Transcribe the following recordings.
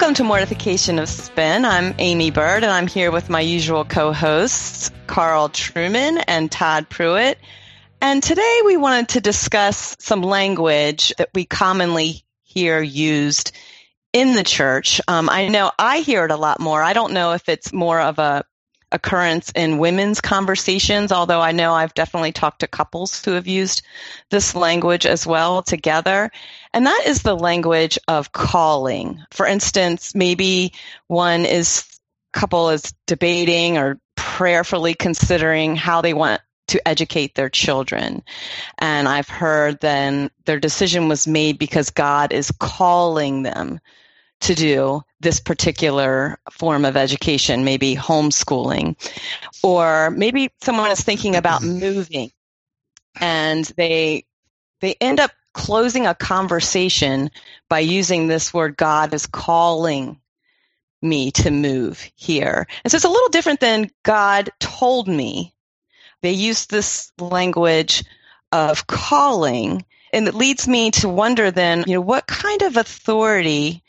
Welcome to Mortification of Spin. I'm Aimee Byrd, and I'm here with my usual co hosts, Carl Trueman and Todd Pruitt. And today we wanted to discuss some language that we commonly hear used in the church. Um, I know I hear it a lot more. I don't know if it's more of a occurrence in women's conversations, although I know I've definitely talked to couples who have used this language as well together. And that is the language of calling. For instance, maybe one is a couple is debating or prayerfully considering how they want to educate their children. And I've heard then their decision was made because God is calling them to do this particular form of education, maybe homeschooling, or maybe someone is thinking about mm-hmm. moving and they they end up closing a conversation by using this word God is calling me to move here. And so it's a little different than God told me. They use this language of calling and it leads me to wonder then, you know, what kind of authority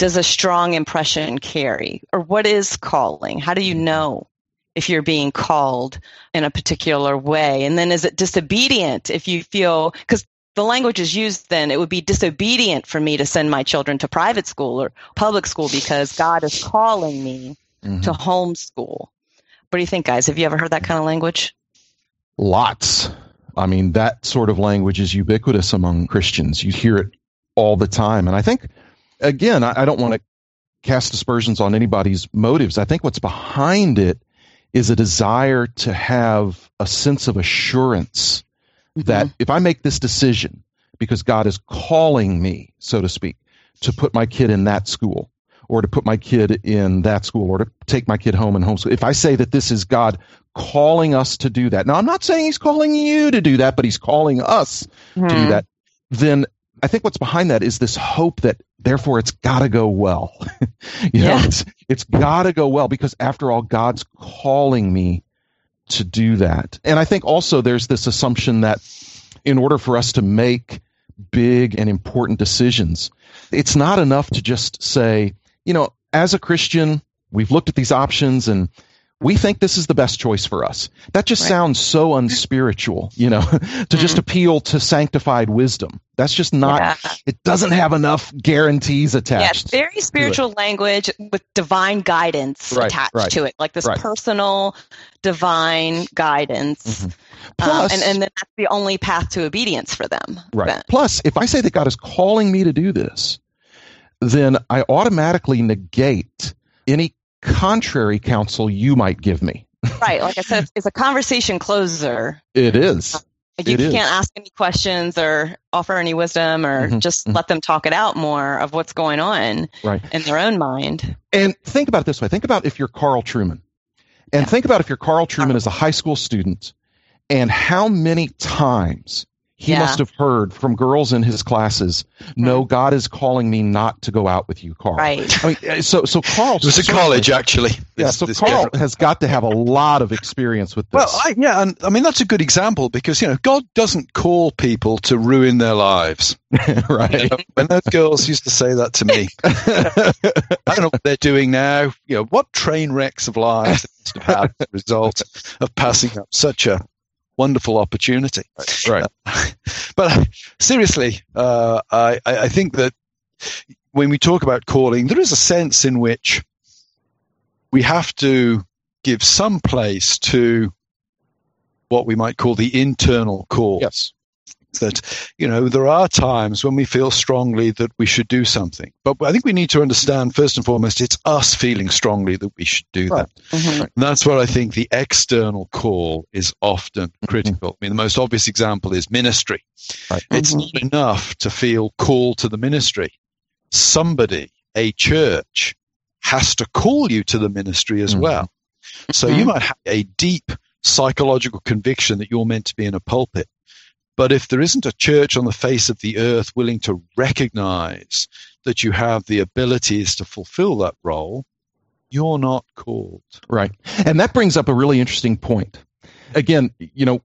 does a strong impression carry? Or what is calling? How do you know if you're being called in a particular way? And then is it disobedient if you feel, because the language is used then, it would be disobedient for me to send my children to private school or public school because God is calling me mm-hmm. to homeschool. What do you think, guys? Have you ever heard that kind of language? Lots. I mean, that sort of language is ubiquitous among Christians. You hear it all the time. And I think again, I, I don't want to cast aspersions on anybody's motives. I think what's behind it is a desire to have a sense of assurance mm-hmm. that if I make this decision because God is calling me, so to speak, to put my kid in that school or to put my kid in that school or to take my kid home and homeschool, if I say that this is God calling us to do that, now I'm not saying he's calling you to do that, but he's calling us mm-hmm. to do mm-hmm. that, then I think what's behind that is this hope that therefore it's got to go well. you know, it's it's got to go well because after all God's calling me to do that. And I think also there's this assumption that in order for us to make big and important decisions, it's not enough to just say, you know, as a Christian, we've looked at these options and we think this is the best choice for us. That just right. sounds so unspiritual, you know, to mm-hmm. just appeal to sanctified wisdom. That's just not, yeah. it doesn't have enough guarantees attached. Yeah, very spiritual language with divine guidance right, attached right, to it, like this personal divine guidance. Mm-hmm. Um, Plus, um, and, and that's the only path to obedience for them. Right. Then. Plus, if I say that God is calling me to do this, then I automatically negate any contrary counsel you might give me. right. Like I said, it's a conversation closer. It is. Like you it can't is. ask any questions or offer any wisdom or mm-hmm. just mm-hmm. let them talk it out more of what's going on right. in their own mind. And think about it this way. Think about if you're Carl Trueman. And yeah. think about if you're Carl Trueman as a high school student and how many times he yeah. must have heard from girls in his classes, "No, God is calling me not to go out with you, Carl." Right. I mean, uh, so so Carl. It was a college, actually. Yeah. This, so this Carl different. has got to have a lot of experience with this. Well, I, yeah, and I mean that's a good example because you know God doesn't call people to ruin their lives. right. You know, when those girls used to say that to me, I don't know what they're doing now. You know, what train wrecks of lives they must have had as a result of passing up such a wonderful opportunity. Right. but seriously, uh, I, I think that when we talk about calling, there is a sense in which we have to give some place to what we might call the internal call. Yes that you know there are times when we feel strongly that we should do something but i think we need to understand first and foremost it's us feeling strongly that we should do right. that mm-hmm. and that's what i think the external call is often mm-hmm. critical i mean the most obvious example is ministry right. it's mm-hmm. not enough to feel called to the ministry somebody a church has to call you to the ministry as Mhm. well. So you might have a deep psychological conviction that you're meant to be in a pulpit. But if there isn't a church on the face of the earth willing to recognize that you have the abilities to fulfill that role, you're not called. Right. And that brings up a really interesting point. Again, you know,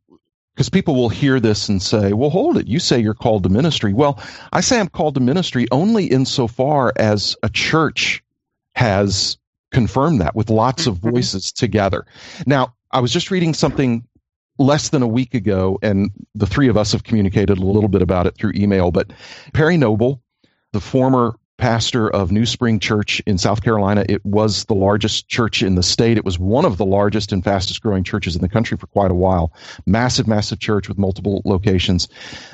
because people will hear this and say, well, hold it. You say you're called to ministry. Well, I say I'm called to ministry only insofar as a church has confirmed that with lots of Mhm. voices together. Now, I was just reading something less than a week ago, and the three of us have communicated a little bit about it through email, but Perry Noble, the former pastor of New Spring Church in South Carolina. It was the largest church in the state. It was one of the largest and fastest growing churches in the country for quite a while. Massive, massive church with multiple locations.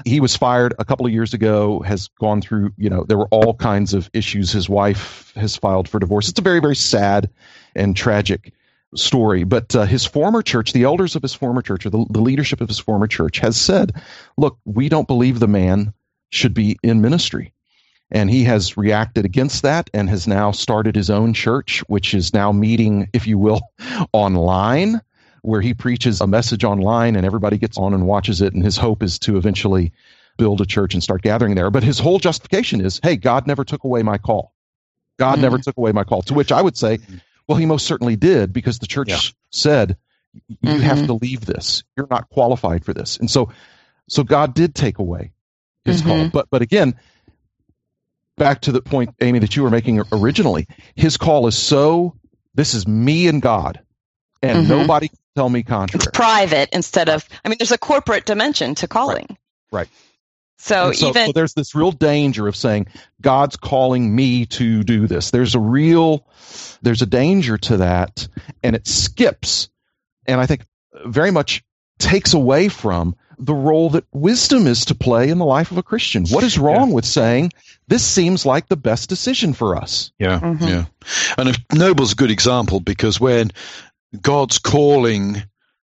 He was fired a couple of years ago, has gone through, you know, there were all kinds of issues. His wife has filed for divorce. It's a very, very sad and tragic story. But uh, his former church, the elders of his former church, or the, the leadership of his former church, has said, look, we don't believe the man should be in ministry. And he has reacted against that and has now started his own church, which is now meeting, if you will, online, where he preaches a message online and everybody gets on and watches it. And his hope is to eventually build a church and start gathering there. But his whole justification is, hey, God never took away my call. God Mhm. never took away my call. To which I would say, well, he most certainly did because the church Yeah. said, you have Mhm. to leave this. You're not qualified for this. And so, so God did take away his call. Mhm. But, but again, back to the point, Aimee, that you were making originally, his call is so, this is me and God, and Mhm. nobody can tell me It's contrary. private instead of, I mean, there's a corporate dimension to calling. Right. So, so, even, so there's this real danger of saying God's calling me to do this. There's a real, there's a danger to that, and it skips, and I think very much takes away from the role that wisdom is to play in the life of a Christian. What is wrong with saying this seems like the best decision for us? Yeah, Mhm. yeah. And if Noble's a good example because when God's calling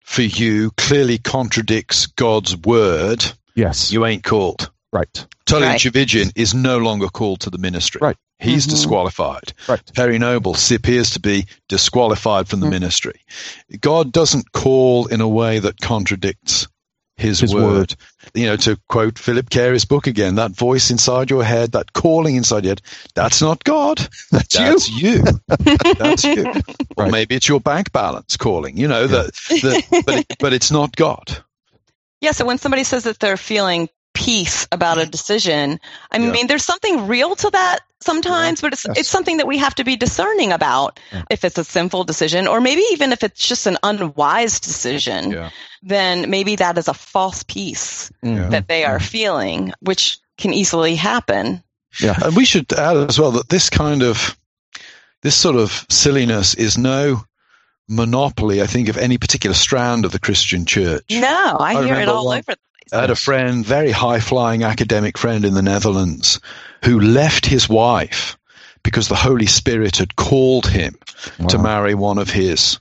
for you clearly contradicts God's word, Yes, you ain't called. right, Tully Right. Tchividjian is no longer called to the ministry. Right. He's Mhm. disqualified. right. Perry Noble appears to be disqualified from the Mhm. ministry. God doesn't call in a way that contradicts his, His word. word. You know, to quote Phillip Cary's book again, that voice inside your head, that calling inside your head, that's not God. That's, That's you. you. That's you. Or Right. maybe it's your bank balance calling. You know that, that but it, but it's not God. Yeah, so when somebody says that they're feeling peace about a decision, I Yeah. mean, there's something real to that sometimes, but it's, Yes. it's something that we have to be discerning about Yeah. if it's a sinful decision, or maybe even if it's just an unwise decision, Yeah. then maybe that is a false peace Mhm. that they are feeling, which can easily happen. Yeah. And we should add as well that this kind of this sort of silliness is no monopoly, I think, of any particular strand of the Christian church. No, I, I hear it all one- over the I had a friend, very high flying academic friend in the Netherlands, who left his wife because the Holy Spirit had called him to marry one of his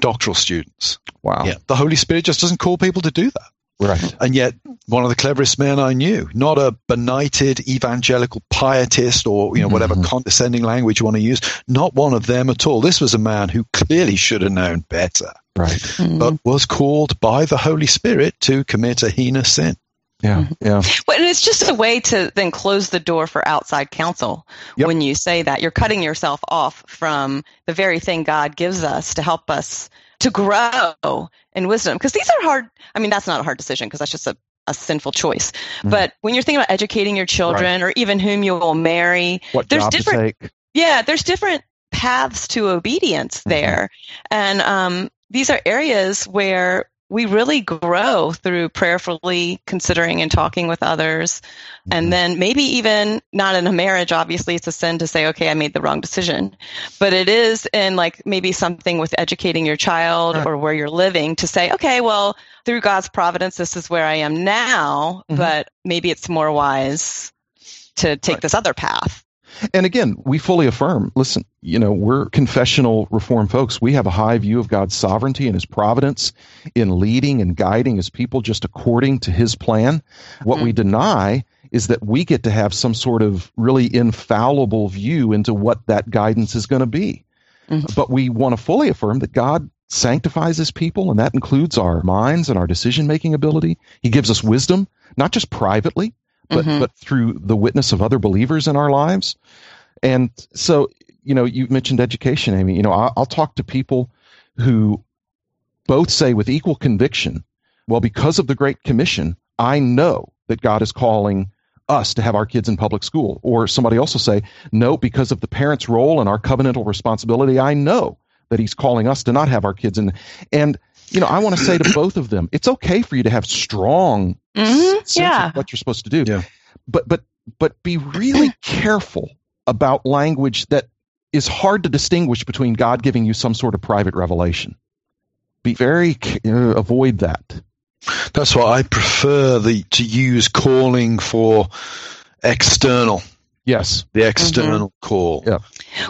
doctoral students. Wow. Yeah. The Holy Spirit just doesn't call people to do that. Right. And yet, one of the cleverest men I knew, not a benighted evangelical pietist or you know whatever Mhm. condescending language you want to use, not one of them at all. This was a man who clearly should have known better, Right. But was called by the Holy Spirit to commit a heinous sin. Yeah. Yeah. Well, and it's just a way to then close the door for outside counsel. Yep. When you say that, you're cutting yourself off from the very thing God gives us to help us to grow in wisdom. Because these are hard. I mean, that's not a hard decision because that's just a, a sinful choice. Mhm. But when you're thinking about educating your children or even whom you will marry, What There's different- yeah, there's different paths to obedience there. And um, these are areas where we really grow through prayerfully considering and talking with others. And then maybe even not in a marriage, obviously it's a sin to say, okay, I made the wrong decision. But it is in like maybe something with educating your child or where you're living to say, okay, well, through God's providence, this is where I am now, Mhm. but maybe it's more wise to take Right. this other path. And again, we fully affirm, listen, you know, we're confessional reform folks. We have a high view of God's sovereignty and his providence in leading and guiding his people just according to his plan. What mm-hmm. we deny is that we get to have some sort of really infallible view into what that guidance is going to be. Mm-hmm. But we want to fully affirm that God sanctifies his people, and that includes our minds and our decision making ability. He gives us wisdom, not just privately, but, mm-hmm. but through the witness of other believers in our lives. And so, you know, you mentioned education, Aimee. You know, I'll, I'll talk to people who both say with equal conviction, well, because of the Great Commission, I know that God is calling us to have our kids in public school. Or somebody else will say, no, because of the parent's role and our covenantal responsibility, I know that he's calling us to not have our kids in. And, you know, I want to say to both of them, it's okay for you to have strong mm-hmm. yeah. what you're supposed to do. Yeah. But, but, but be really careful about language that is hard to distinguish between God giving you some sort of private revelation. Be very, uh, avoid that. That's why I prefer the to use calling for external. Yes, the external mm-hmm. call. Yeah.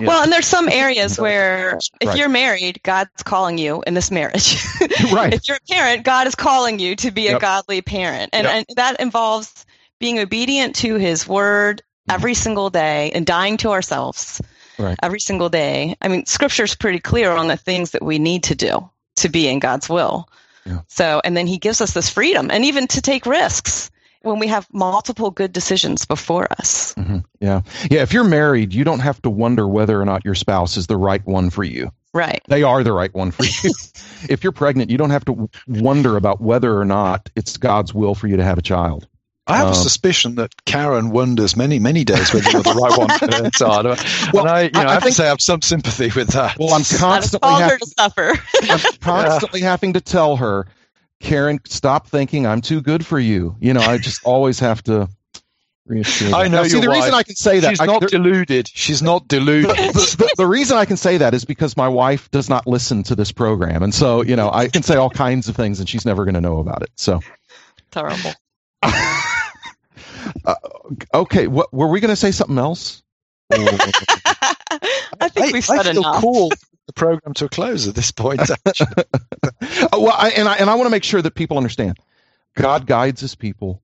yeah. Well, and there's some areas where if right. you're married, God's calling you in this marriage. right. If you're a parent, God is calling you to be yep. a godly parent, and, yep. and that involves being obedient to His word every single day and dying to ourselves right. every single day. I mean, Scripture's pretty clear on the things that we need to do to be in God's will. Yeah. So, and then he gives us this freedom and even to take risks when we have multiple good decisions before us. Mm-hmm. Yeah. Yeah. If you're married, you don't have to wonder whether or not your spouse is the right one for you. Right. They are the right one for you. if you're pregnant, you don't have to wonder about whether or not it's God's will for you to have a child. I have um, a suspicion that Karen wonders many, many days whether you're the right one for her child. Well, and I, you know, I, I have to say I have some sympathy with that. Well, I'm constantly having to suffer. I'm constantly yeah. having to tell her, Karen, stop thinking I'm too good for you. You know, I just always have to reassure. I know. Now, see, the wife. reason I can say that she's I, not there, deluded. She's not deluded. The, the, the, reason I can say that is because my wife does not listen to this program, and so you know I can say all kinds of things, and she's never going to know about it. So terrible. Uh, okay, what were we going to say something else? I think we've said I feel enough. Cool the program to a close at this point. Oh, well, I, and I and I want to make sure that people understand. God guides His people.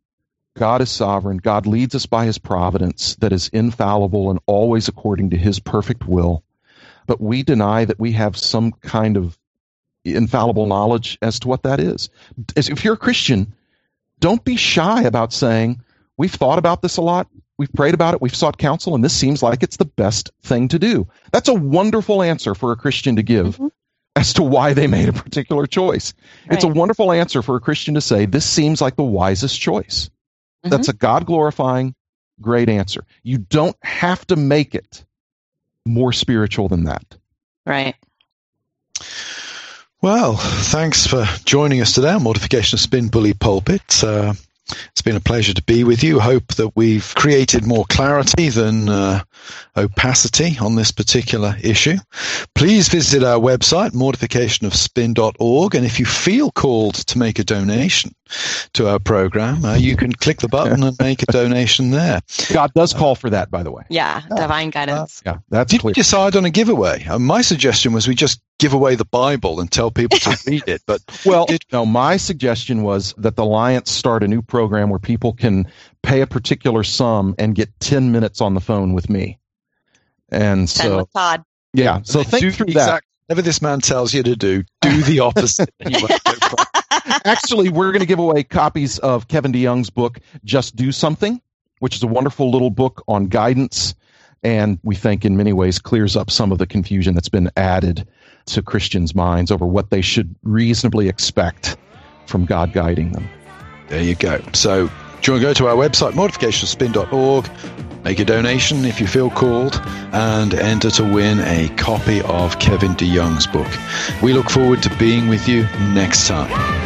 God is sovereign. God leads us by His providence that is infallible and always according to His perfect will. But we deny that we have some kind of infallible knowledge as to what that is. As if you're a Christian, don't be shy about saying, We've thought about this a lot. We've prayed about it. We've sought counsel, and this seems like it's the best thing to do. That's a wonderful answer for a Christian to give mm-hmm. as to why they made a particular choice. Right. It's a wonderful answer for a Christian to say, This seems like the wisest choice. Mm-hmm. That's a God glorifying, great answer. You don't have to make it more spiritual than that. Right. Well, thanks for joining us today on Mortification of Spin Bully Pulpit. Uh, it's been a pleasure to be with you. Hope that we've created more clarity than uh, opacity on this particular issue. Please visit our website, mortificationofspin.org, and if you feel called to make a donation to our program, uh, you can click the button and make a donation there. God does call for that, by the way. Yeah, divine guidance. Uh, yeah, that's Did clear. decide on a giveaway? Uh, my suggestion was we just give away the Bible and tell people to read it. But well, did- no, my suggestion was that the Alliance start a new program where people can pay a particular sum and get ten minutes on the phone with me. And so, with Todd. Yeah, so think do through exact, that. Whatever this man tells you to do, do the opposite. Actually, we're going to give away copies of Kevin DeYoung's book, Just Do Something, which is a wonderful little book on guidance and we think in many ways clears up some of the confusion that's been added to Christians' minds over what they should reasonably expect from God guiding them. There you go. So, do you want to go to our website, mortificationspin.org, make a donation if you feel called, and enter to win a copy of Kevin DeYoung's book. We look forward to being with you next time.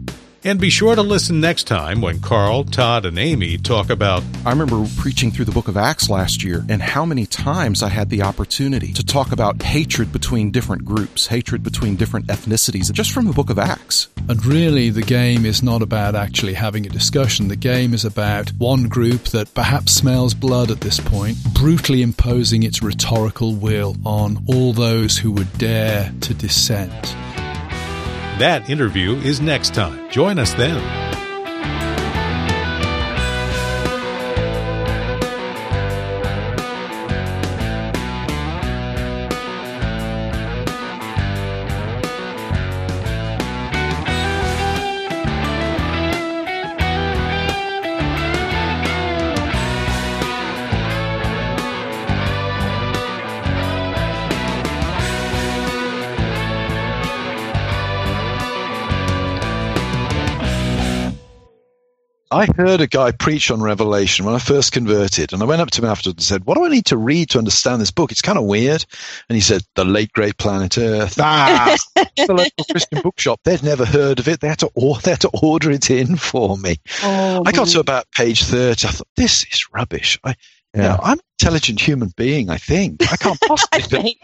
And be sure to listen next time when Carl, Todd, and Aimee talk about. I remember preaching through the book of Acts last year, and how many times I had the opportunity to talk about hatred between different groups, hatred between different ethnicities, just from the book of Acts. And really, the game is not about actually having a discussion. The game is about one group that perhaps smells blood at this point, brutally imposing its rhetorical will on all those who would dare to dissent. That interview is next time. Join us then. I heard a guy preach on Revelation when I first converted, and I went up to him afterwards and said, "What do I need to read to understand this book? It's kind of weird." And he said, "The late great planet Earth." Ah, the local Christian bookshop. They'd never heard of it. They had to or- they had to order it in for me. Oh, I got to about page thirty. I thought, "This is rubbish." I, yeah. You know, I'm an intelligent human being. I think I can't possibly. I think.